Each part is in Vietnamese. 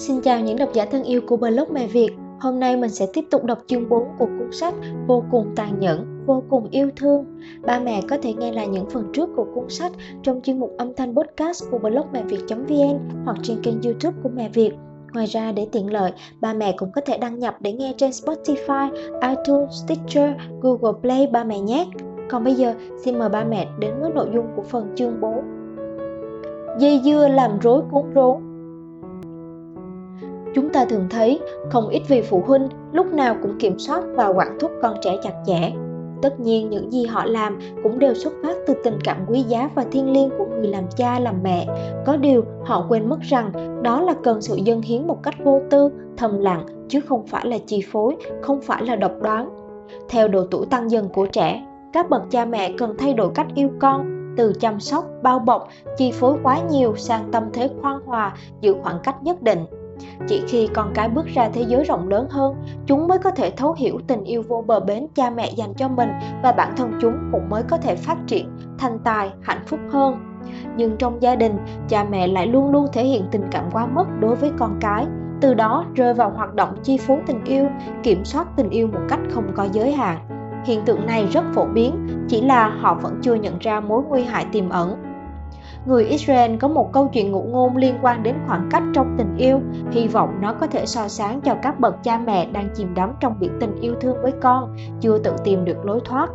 Xin chào những độc giả thân yêu của blog Mẹ Việt. Hôm nay mình sẽ tiếp tục đọc chương 4 của cuốn sách Vô cùng tàn nhẫn, vô cùng yêu thương. Ba mẹ có thể nghe lại những phần trước của cuốn sách trong chuyên mục âm thanh podcast của blog mẹ việt.vn hoặc trên kênh youtube của Mẹ Việt. Ngoài ra để tiện lợi, ba mẹ cũng có thể đăng nhập để nghe trên Spotify, iTunes, Stitcher, Google Play ba mẹ nhé. Còn bây giờ, xin mời ba mẹ đến với nội dung của phần chương 4. Dây dưa làm rối cuốn rốn Chúng ta thường thấy không ít vị phụ huynh lúc nào cũng kiểm soát và quản thúc con trẻ chặt chẽ. Tất nhiên những gì họ làm cũng đều xuất phát từ tình cảm quý giá và thiêng liêng của người làm cha làm mẹ. Có điều họ quên mất rằng đó là cần sự dâng hiến một cách vô tư, thầm lặng chứ không phải là chi phối, không phải là độc đoán. Theo độ tuổi tăng dần của trẻ, các bậc cha mẹ cần thay đổi cách yêu con, từ chăm sóc, bao bọc, chi phối quá nhiều sang tâm thế khoan hòa, giữ khoảng cách nhất định chỉ khi con cái bước ra thế giới rộng lớn hơn, chúng mới có thể thấu hiểu tình yêu vô bờ bến cha mẹ dành cho mình và bản thân chúng cũng mới có thể phát triển, thành tài, hạnh phúc hơn. Nhưng trong gia đình, cha mẹ lại luôn luôn thể hiện tình cảm quá mức đối với con cái. Từ đó rơi vào hoạt động chi phối tình yêu, kiểm soát tình yêu một cách không có giới hạn. Hiện tượng này rất phổ biến, chỉ là họ vẫn chưa nhận ra mối nguy hại tiềm ẩn người Israel có một câu chuyện ngụ ngôn liên quan đến khoảng cách trong tình yêu, hy vọng nó có thể so sáng cho các bậc cha mẹ đang chìm đắm trong biển tình yêu thương với con, chưa tự tìm được lối thoát.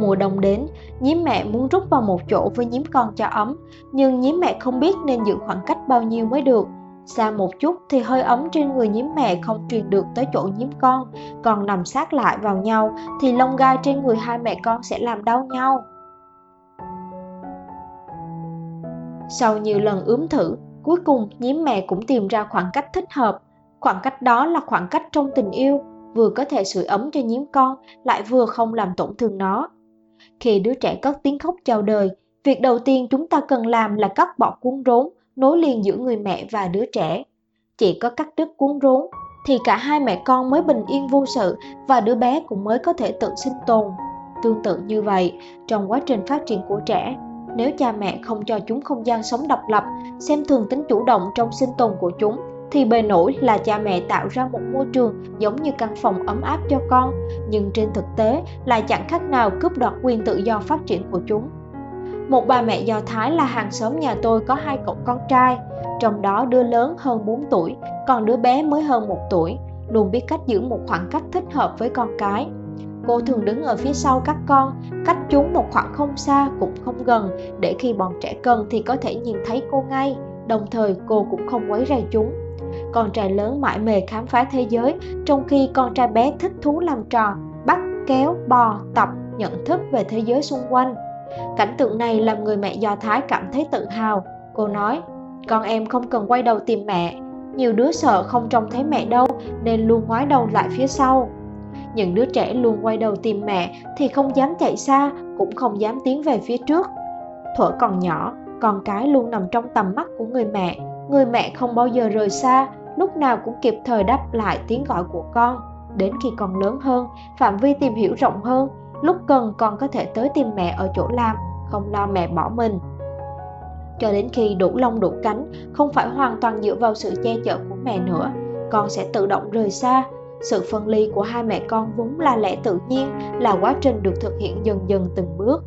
Mùa đông đến, nhím mẹ muốn rút vào một chỗ với nhím con cho ấm, nhưng nhím mẹ không biết nên giữ khoảng cách bao nhiêu mới được. Xa một chút thì hơi ấm trên người nhím mẹ không truyền được tới chỗ nhím con, còn nằm sát lại vào nhau thì lông gai trên người hai mẹ con sẽ làm đau nhau. Sau nhiều lần ướm thử, cuối cùng nhím mẹ cũng tìm ra khoảng cách thích hợp. Khoảng cách đó là khoảng cách trong tình yêu, vừa có thể sưởi ấm cho nhím con, lại vừa không làm tổn thương nó. Khi đứa trẻ cất tiếng khóc chào đời, việc đầu tiên chúng ta cần làm là cắt bỏ cuốn rốn, nối liền giữa người mẹ và đứa trẻ. Chỉ có cắt đứt cuốn rốn, thì cả hai mẹ con mới bình yên vô sự và đứa bé cũng mới có thể tự sinh tồn. Tương tự như vậy, trong quá trình phát triển của trẻ, nếu cha mẹ không cho chúng không gian sống độc lập, xem thường tính chủ động trong sinh tồn của chúng, thì bề nổi là cha mẹ tạo ra một môi trường giống như căn phòng ấm áp cho con. Nhưng trên thực tế lại chẳng khác nào cướp đoạt quyền tự do phát triển của chúng. Một bà mẹ do thái là hàng xóm nhà tôi có hai cậu con trai, trong đó đứa lớn hơn 4 tuổi, còn đứa bé mới hơn một tuổi. Luôn biết cách giữ một khoảng cách thích hợp với con cái Cô thường đứng ở phía sau các con, cách chúng một khoảng không xa cũng không gần để khi bọn trẻ cần thì có thể nhìn thấy cô ngay, đồng thời cô cũng không quấy rầy chúng. Con trai lớn mãi mê khám phá thế giới, trong khi con trai bé thích thú làm trò, bắt, kéo, bò, tập, nhận thức về thế giới xung quanh. Cảnh tượng này làm người mẹ Do Thái cảm thấy tự hào. Cô nói, con em không cần quay đầu tìm mẹ, nhiều đứa sợ không trông thấy mẹ đâu nên luôn ngoái đầu lại phía sau những đứa trẻ luôn quay đầu tìm mẹ thì không dám chạy xa, cũng không dám tiến về phía trước. Thuở còn nhỏ, con cái luôn nằm trong tầm mắt của người mẹ. Người mẹ không bao giờ rời xa, lúc nào cũng kịp thời đáp lại tiếng gọi của con. Đến khi con lớn hơn, phạm vi tìm hiểu rộng hơn, lúc cần con có thể tới tìm mẹ ở chỗ làm, không lo mẹ bỏ mình. Cho đến khi đủ lông đủ cánh, không phải hoàn toàn dựa vào sự che chở của mẹ nữa, con sẽ tự động rời xa sự phân ly của hai mẹ con vốn là lẽ tự nhiên, là quá trình được thực hiện dần dần từng bước.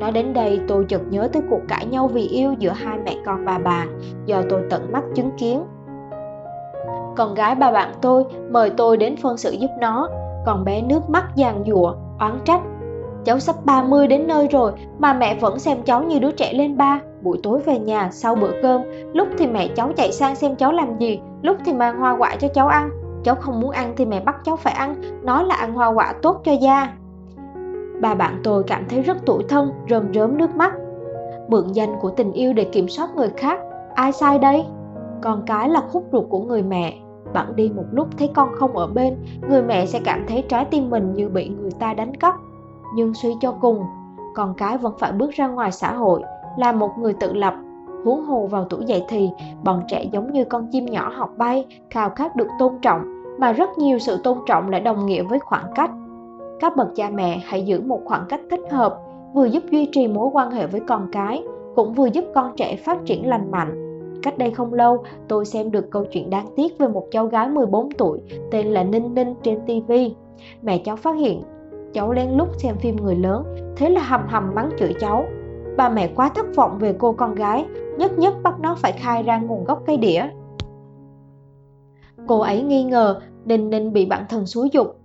Nói đến đây, tôi chợt nhớ tới cuộc cãi nhau vì yêu giữa hai mẹ con bà bà. Do tôi tận mắt chứng kiến. Con gái bà bạn tôi mời tôi đến phân sự giúp nó. Còn bé nước mắt giàn giụa, oán trách. Cháu sắp 30 đến nơi rồi mà mẹ vẫn xem cháu như đứa trẻ lên ba. Buổi tối về nhà, sau bữa cơm, lúc thì mẹ cháu chạy sang xem cháu làm gì, lúc thì mang hoa quả cho cháu ăn cháu không muốn ăn thì mẹ bắt cháu phải ăn, nói là ăn hoa quả tốt cho da. Bà bạn tôi cảm thấy rất tủi thân, rơm rớm nước mắt. Mượn danh của tình yêu để kiểm soát người khác, ai sai đây? Con cái là khúc ruột của người mẹ. Bạn đi một lúc thấy con không ở bên, người mẹ sẽ cảm thấy trái tim mình như bị người ta đánh cắp. Nhưng suy cho cùng, con cái vẫn phải bước ra ngoài xã hội, là một người tự lập huống hồ vào tuổi dậy thì bọn trẻ giống như con chim nhỏ học bay khao khát được tôn trọng mà rất nhiều sự tôn trọng lại đồng nghĩa với khoảng cách các bậc cha mẹ hãy giữ một khoảng cách thích hợp vừa giúp duy trì mối quan hệ với con cái cũng vừa giúp con trẻ phát triển lành mạnh cách đây không lâu, tôi xem được câu chuyện đáng tiếc về một cháu gái 14 tuổi tên là Ninh Ninh trên TV. Mẹ cháu phát hiện cháu lén lút xem phim người lớn, thế là hầm hầm mắng chửi cháu. Bà mẹ quá thất vọng về cô con gái, nhất nhất bắt nó phải khai ra nguồn gốc cây đĩa. Cô ấy nghi ngờ Ninh Ninh bị bản thân xúi dục.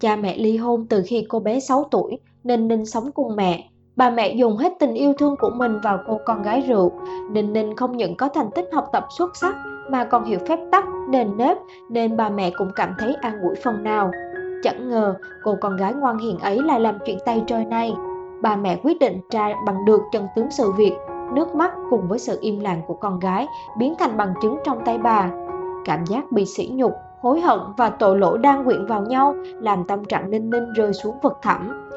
Cha mẹ ly hôn từ khi cô bé 6 tuổi, Ninh Ninh sống cùng mẹ. Bà mẹ dùng hết tình yêu thương của mình vào cô con gái rượu. Ninh Ninh không những có thành tích học tập xuất sắc mà còn hiểu phép tắc, nền nếp nên bà mẹ cũng cảm thấy an ủi phần nào. Chẳng ngờ cô con gái ngoan hiền ấy lại làm chuyện tay trời này. Bà mẹ quyết định tra bằng được chân tướng sự việc, nước mắt cùng với sự im lặng của con gái biến thành bằng chứng trong tay bà. Cảm giác bị sỉ nhục, hối hận và tội lỗi đang quyện vào nhau làm tâm trạng Ninh Ninh rơi xuống vực thẳm.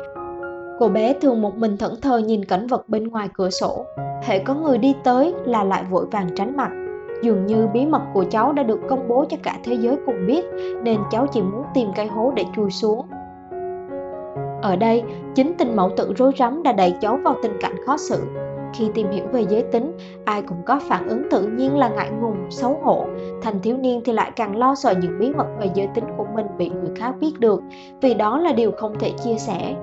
Cô bé thường một mình thẫn thờ nhìn cảnh vật bên ngoài cửa sổ. Hệ có người đi tới là lại vội vàng tránh mặt. Dường như bí mật của cháu đã được công bố cho cả thế giới cùng biết nên cháu chỉ muốn tìm cây hố để chui xuống. Ở đây, chính tình mẫu tử rối rắm đã đẩy cháu vào tình cảnh khó xử. Khi tìm hiểu về giới tính, ai cũng có phản ứng tự nhiên là ngại ngùng, xấu hổ. Thành thiếu niên thì lại càng lo sợ những bí mật về giới tính của mình bị người khác biết được, vì đó là điều không thể chia sẻ.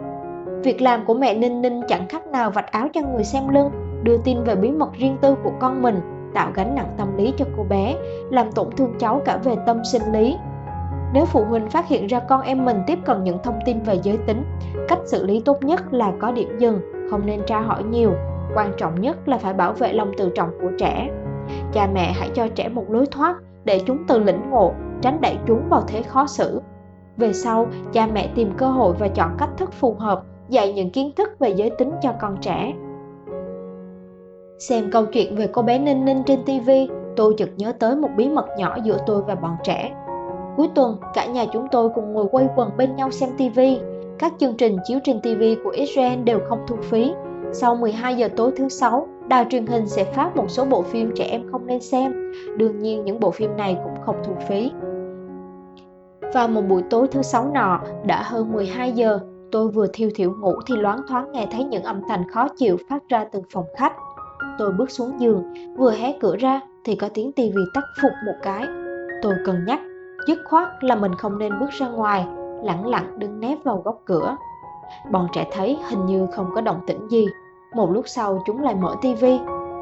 Việc làm của mẹ Ninh Ninh chẳng khác nào vạch áo cho người xem lưng, đưa tin về bí mật riêng tư của con mình, tạo gánh nặng tâm lý cho cô bé, làm tổn thương cháu cả về tâm sinh lý. Nếu phụ huynh phát hiện ra con em mình tiếp cận những thông tin về giới tính, cách xử lý tốt nhất là có điểm dừng, không nên tra hỏi nhiều. Quan trọng nhất là phải bảo vệ lòng tự trọng của trẻ. Cha mẹ hãy cho trẻ một lối thoát để chúng tự lĩnh ngộ, tránh đẩy chúng vào thế khó xử. Về sau, cha mẹ tìm cơ hội và chọn cách thức phù hợp dạy những kiến thức về giới tính cho con trẻ. Xem câu chuyện về cô bé Ninh Ninh trên TV, tôi chợt nhớ tới một bí mật nhỏ giữa tôi và bọn trẻ. Cuối tuần, cả nhà chúng tôi cùng ngồi quây quần bên nhau xem TV. Các chương trình chiếu trên TV của Israel đều không thu phí. Sau 12 giờ tối thứ sáu, đài truyền hình sẽ phát một số bộ phim trẻ em không nên xem. Đương nhiên những bộ phim này cũng không thu phí. Vào một buổi tối thứ sáu nọ, đã hơn 12 giờ, Tôi vừa thiêu thiểu ngủ thì loáng thoáng nghe thấy những âm thanh khó chịu phát ra từ phòng khách. Tôi bước xuống giường, vừa hé cửa ra thì có tiếng tivi tắt phục một cái. Tôi cân nhắc, dứt khoát là mình không nên bước ra ngoài, lặng lặng đứng nép vào góc cửa. Bọn trẻ thấy hình như không có động tĩnh gì. Một lúc sau chúng lại mở tivi,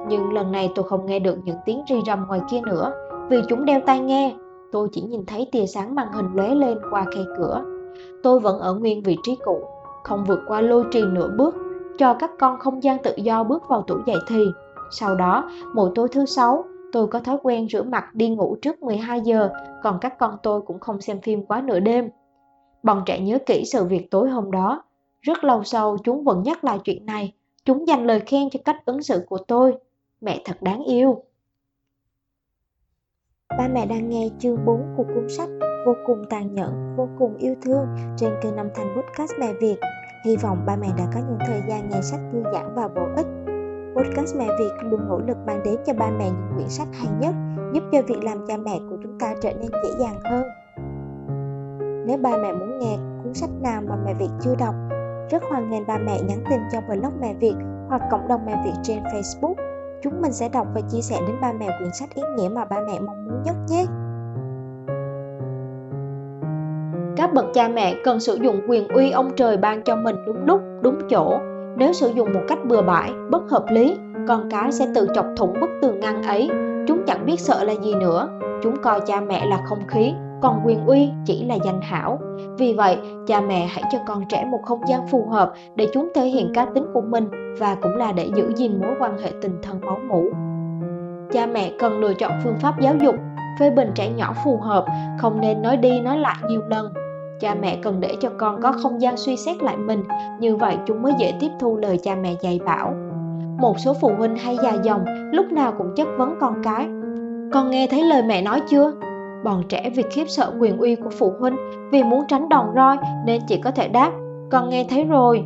nhưng lần này tôi không nghe được những tiếng ri rầm ngoài kia nữa, vì chúng đeo tai nghe. Tôi chỉ nhìn thấy tia sáng màn hình lóe lên qua khe cửa tôi vẫn ở nguyên vị trí cũ, không vượt qua lôi trì nửa bước, cho các con không gian tự do bước vào tuổi dậy thì. Sau đó, mỗi tối thứ sáu, tôi có thói quen rửa mặt đi ngủ trước 12 giờ, còn các con tôi cũng không xem phim quá nửa đêm. Bọn trẻ nhớ kỹ sự việc tối hôm đó. Rất lâu sau chúng vẫn nhắc lại chuyện này. Chúng dành lời khen cho cách ứng xử của tôi. Mẹ thật đáng yêu. Ba mẹ đang nghe chương 4 của cuốn sách vô cùng tàn nhẫn, vô cùng yêu thương trên kênh Năm Thành podcast mẹ Việt. Hy vọng ba mẹ đã có những thời gian nghe sách thư giãn và bổ ích. Podcast mẹ Việt luôn nỗ lực mang đến cho ba mẹ những quyển sách hay nhất, giúp cho việc làm cha mẹ của chúng ta trở nên dễ dàng hơn. Nếu ba mẹ muốn nghe cuốn sách nào mà mẹ Việt chưa đọc, rất hoan nghênh ba mẹ nhắn tin cho blog mẹ Việt hoặc cộng đồng mẹ Việt trên Facebook. Chúng mình sẽ đọc và chia sẻ đến ba mẹ quyển sách ý nghĩa mà ba mẹ mong muốn nhất nhé. các bậc cha mẹ cần sử dụng quyền uy ông trời ban cho mình đúng lúc, đúng chỗ nếu sử dụng một cách bừa bãi, bất hợp lý, con cái sẽ tự chọc thủng bức tường ngăn ấy chúng chẳng biết sợ là gì nữa chúng coi cha mẹ là không khí còn quyền uy chỉ là danh hảo. Vì vậy, cha mẹ hãy cho con trẻ một không gian phù hợp để chúng thể hiện cá tính của mình và cũng là để giữ gìn mối quan hệ tình thân máu mủ. Cha mẹ cần lựa chọn phương pháp giáo dục, phê bình trẻ nhỏ phù hợp, không nên nói đi nói lại nhiều lần. Cha mẹ cần để cho con có không gian suy xét lại mình, như vậy chúng mới dễ tiếp thu lời cha mẹ dạy bảo. Một số phụ huynh hay già dòng lúc nào cũng chất vấn con cái. Con nghe thấy lời mẹ nói chưa? Bọn trẻ vì khiếp sợ quyền uy của phụ huynh vì muốn tránh đòn roi nên chỉ có thể đáp con nghe thấy rồi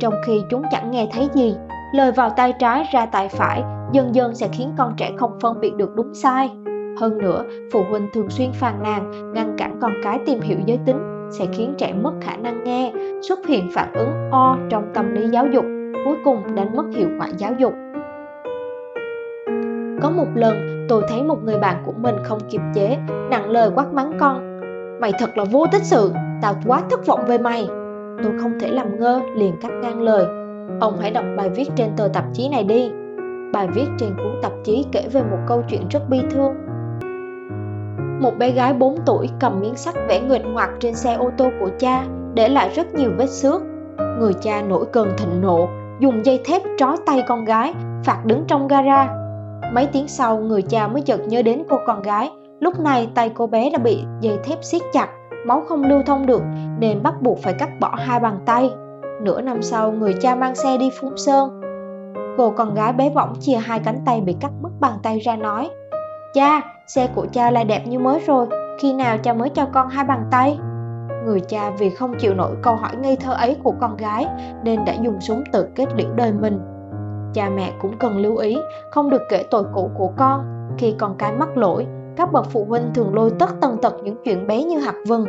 trong khi chúng chẳng nghe thấy gì lời vào tay trái ra tay phải dần dần sẽ khiến con trẻ không phân biệt được đúng sai hơn nữa phụ huynh thường xuyên phàn nàn ngăn cản con cái tìm hiểu giới tính sẽ khiến trẻ mất khả năng nghe, xuất hiện phản ứng o trong tâm lý giáo dục, cuối cùng đánh mất hiệu quả giáo dục. Có một lần tôi thấy một người bạn của mình không kiềm chế, nặng lời quát mắng con. Mày thật là vô tích sự, tao quá thất vọng về mày. Tôi không thể làm ngơ, liền cắt ngang lời. Ông hãy đọc bài viết trên tờ tạp chí này đi. Bài viết trên cuốn tạp chí kể về một câu chuyện rất bi thương. Một bé gái 4 tuổi cầm miếng sắt vẽ nguyệt ngoạc trên xe ô tô của cha, để lại rất nhiều vết xước. Người cha nổi cơn thịnh nộ, dùng dây thép trói tay con gái, phạt đứng trong gara. Mấy tiếng sau, người cha mới chợt nhớ đến cô con gái. Lúc này tay cô bé đã bị dây thép siết chặt, máu không lưu thông được nên bắt buộc phải cắt bỏ hai bàn tay. Nửa năm sau, người cha mang xe đi Phú Sơn. Cô con gái bé bỏng chia hai cánh tay bị cắt mất bàn tay ra nói Cha, xe của cha lại đẹp như mới rồi, khi nào cha mới cho con hai bàn tay? Người cha vì không chịu nổi câu hỏi ngây thơ ấy của con gái nên đã dùng súng tự kết liễu đời mình. Cha mẹ cũng cần lưu ý không được kể tội cũ của con. Khi con cái mắc lỗi, các bậc phụ huynh thường lôi tất tần tật những chuyện bé như hạt vừng.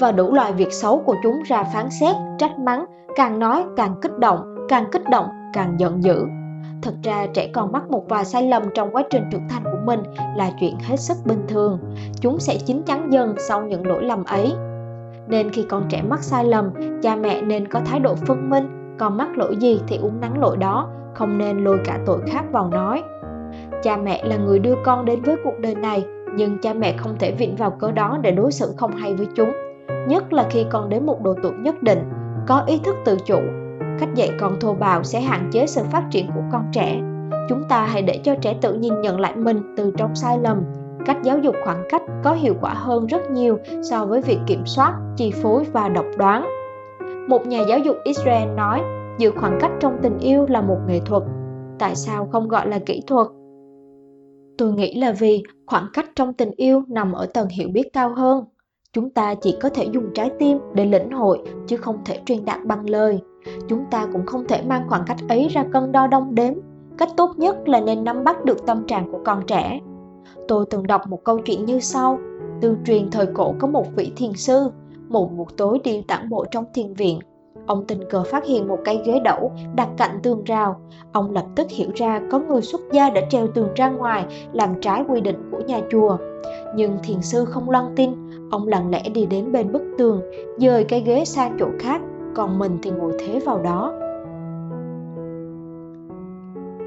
Và đủ loại việc xấu của chúng ra phán xét, trách mắng, càng nói càng kích động, càng kích động càng giận dữ. Thật ra trẻ con mắc một vài sai lầm trong quá trình trưởng thành của mình là chuyện hết sức bình thường. Chúng sẽ chín chắn dần sau những lỗi lầm ấy. Nên khi con trẻ mắc sai lầm, cha mẹ nên có thái độ phân minh, còn mắc lỗi gì thì uống nắng lỗi đó, không nên lôi cả tội khác vào nói. Cha mẹ là người đưa con đến với cuộc đời này, nhưng cha mẹ không thể vịn vào cớ đó để đối xử không hay với chúng. Nhất là khi con đến một độ tuổi nhất định, có ý thức tự chủ, cách dạy con thô bạo sẽ hạn chế sự phát triển của con trẻ chúng ta hãy để cho trẻ tự nhìn nhận lại mình từ trong sai lầm cách giáo dục khoảng cách có hiệu quả hơn rất nhiều so với việc kiểm soát chi phối và độc đoán một nhà giáo dục israel nói, giữ khoảng cách trong tình yêu là một nghệ thuật. Tại sao không gọi là kỹ thuật? Tôi nghĩ là vì khoảng cách trong tình yêu nằm ở tầng hiểu biết cao hơn. Chúng ta chỉ có thể dùng trái tim để lĩnh hội, chứ không thể truyền đạt bằng lời. Chúng ta cũng không thể mang khoảng cách ấy ra cân đo đong đếm. Cách tốt nhất là nên nắm bắt được tâm trạng của con trẻ. Tôi từng đọc một câu chuyện như sau. Từ truyền thời cổ có một vị thiền sư một buổi tối đi tản bộ trong thiền viện. Ông tình cờ phát hiện một cây ghế đẩu đặt cạnh tường rào. Ông lập tức hiểu ra có người xuất gia đã treo tường ra ngoài, làm trái quy định của nhà chùa. Nhưng thiền sư không lăng tin, ông lặng lẽ đi đến bên bức tường, dời cây ghế sang chỗ khác, còn mình thì ngồi thế vào đó.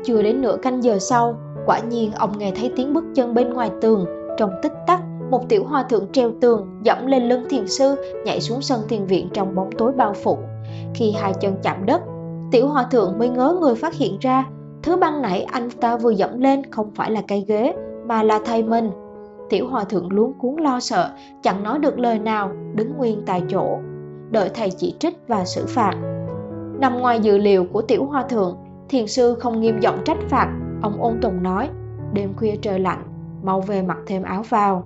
Chưa đến nửa canh giờ sau, quả nhiên ông nghe thấy tiếng bước chân bên ngoài tường, trong tích tắc một tiểu hòa thượng treo tường, dẫm lên lưng thiền sư, nhảy xuống sân thiền viện trong bóng tối bao phủ. Khi hai chân chạm đất, tiểu hòa thượng mới ngớ người phát hiện ra, thứ băng nãy anh ta vừa dẫm lên không phải là cây ghế, mà là thầy mình. Tiểu hòa thượng luống cuốn lo sợ, chẳng nói được lời nào, đứng nguyên tại chỗ. Đợi thầy chỉ trích và xử phạt. Nằm ngoài dự liệu của tiểu hòa thượng, thiền sư không nghiêm giọng trách phạt, ông ôn tùng nói, đêm khuya trời lạnh, mau về mặc thêm áo vào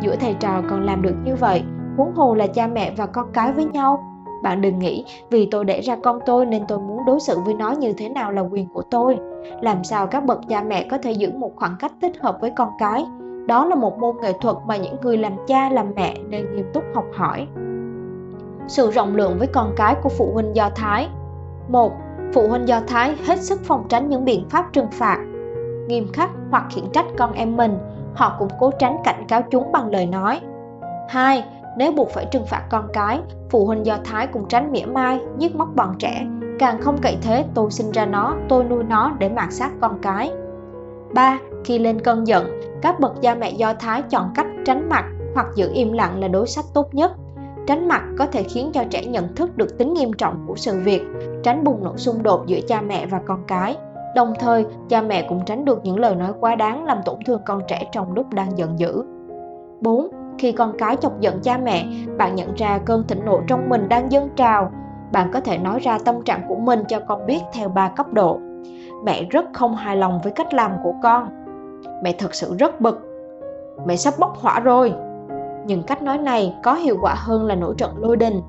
giữa thầy trò còn làm được như vậy huống hồ là cha mẹ và con cái với nhau. Bạn đừng nghĩ vì tôi để ra con tôi nên tôi muốn đối xử với nó như thế nào là quyền của tôi. Làm sao các bậc cha mẹ có thể giữ một khoảng cách thích hợp với con cái? Đó là một môn nghệ thuật mà những người làm cha làm mẹ nên nghiêm túc học hỏi. Sự rộng lượng với con cái của phụ huynh Do Thái. một Phụ huynh Do Thái hết sức phòng tránh những biện pháp trừng phạt, nghiêm khắc hoặc khiển trách con em mình, họ cũng cố tránh cảnh cáo chúng bằng lời nói. 2. Nếu buộc phải trừng phạt con cái, phụ huynh Do Thái cũng tránh mỉa mai, giết móc bọn trẻ, càng không cậy thế tôi sinh ra nó, tôi nuôi nó để mạt sát con cái. 3. Khi lên cơn giận, các bậc cha mẹ Do Thái chọn cách tránh mặt hoặc giữ im lặng là đối sách tốt nhất tránh mặt có thể khiến cho trẻ nhận thức được tính nghiêm trọng của sự việc tránh bùng nổ xung đột giữa cha mẹ và con cái đồng thời cha mẹ cũng tránh được những lời nói quá đáng làm tổn thương con trẻ trong lúc đang giận dữ 4. Khi con cái chọc giận cha mẹ, bạn nhận ra cơn thịnh nộ trong mình đang dâng trào. Bạn có thể nói ra tâm trạng của mình cho con biết theo ba cấp độ. Mẹ rất không hài lòng với cách làm của con. Mẹ thật sự rất bực. Mẹ sắp bốc hỏa rồi nhưng cách nói này có hiệu quả hơn là nổi trận lôi đình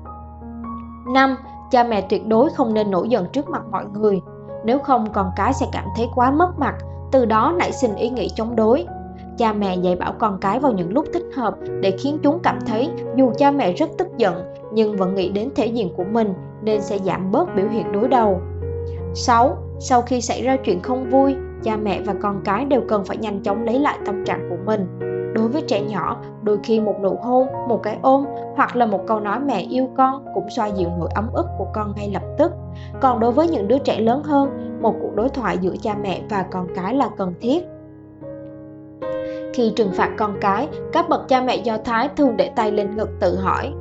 5. Cha mẹ tuyệt đối không nên nổi giận trước mặt mọi người nếu không, con cái sẽ cảm thấy quá mất mặt, Từ đó nảy sinh ý nghĩ chống đối Cha mẹ dạy bảo con cái vào những lúc thích hợp Để khiến chúng cảm thấy dù cha mẹ rất tức giận, Nhưng vẫn nghĩ đến thể diện của mình Nên sẽ giảm bớt biểu hiện đối đầu 6. Sau khi xảy ra chuyện không vui cha mẹ và con cái đều cần phải nhanh chóng lấy lại tâm trạng của mình. Đối với trẻ nhỏ, đôi khi một nụ hôn, một cái ôm hoặc là một câu nói mẹ yêu con cũng xoa dịu nỗi ấm ức của con ngay lập tức. Còn đối với những đứa trẻ lớn hơn, một cuộc đối thoại giữa cha mẹ và con cái là cần thiết. Khi trừng phạt con cái, các bậc cha mẹ do thái thường để tay lên ngực tự hỏi,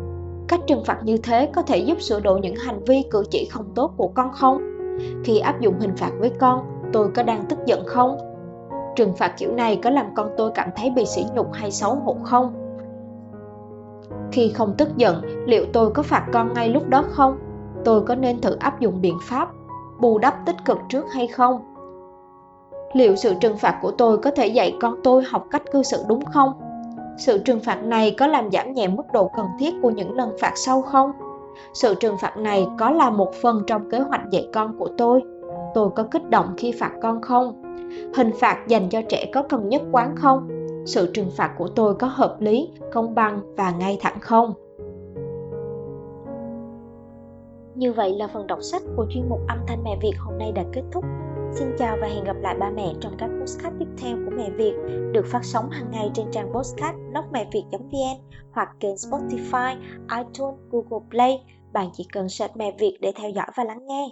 cách trừng phạt như thế có thể giúp sửa đổi những hành vi cử chỉ không tốt của con không? Khi áp dụng hình phạt với con tôi có đang tức giận không? Trừng phạt kiểu này có làm con tôi cảm thấy bị sỉ nhục hay xấu hổ không? Khi không tức giận, liệu tôi có phạt con ngay lúc đó không? Tôi có nên thử áp dụng biện pháp bù đắp tích cực trước hay không? Liệu sự trừng phạt của tôi có thể dạy con tôi học cách cư xử đúng không? Sự trừng phạt này có làm giảm nhẹ mức độ cần thiết của những lần phạt sau không? Sự trừng phạt này có là một phần trong kế hoạch dạy con của tôi tôi có kích động khi phạt con không hình phạt dành cho trẻ có cần nhất quán không sự trừng phạt của tôi có hợp lý công bằng và ngay thẳng không như vậy là phần đọc sách của chuyên mục âm thanh mẹ việt hôm nay đã kết thúc Xin chào và hẹn gặp lại ba mẹ trong các postcard tiếp theo của Mẹ Việt được phát sóng hàng ngày trên trang postcard blogmẹviệt.vn hoặc kênh Spotify, iTunes, Google Play. Bạn chỉ cần search Mẹ Việt để theo dõi và lắng nghe.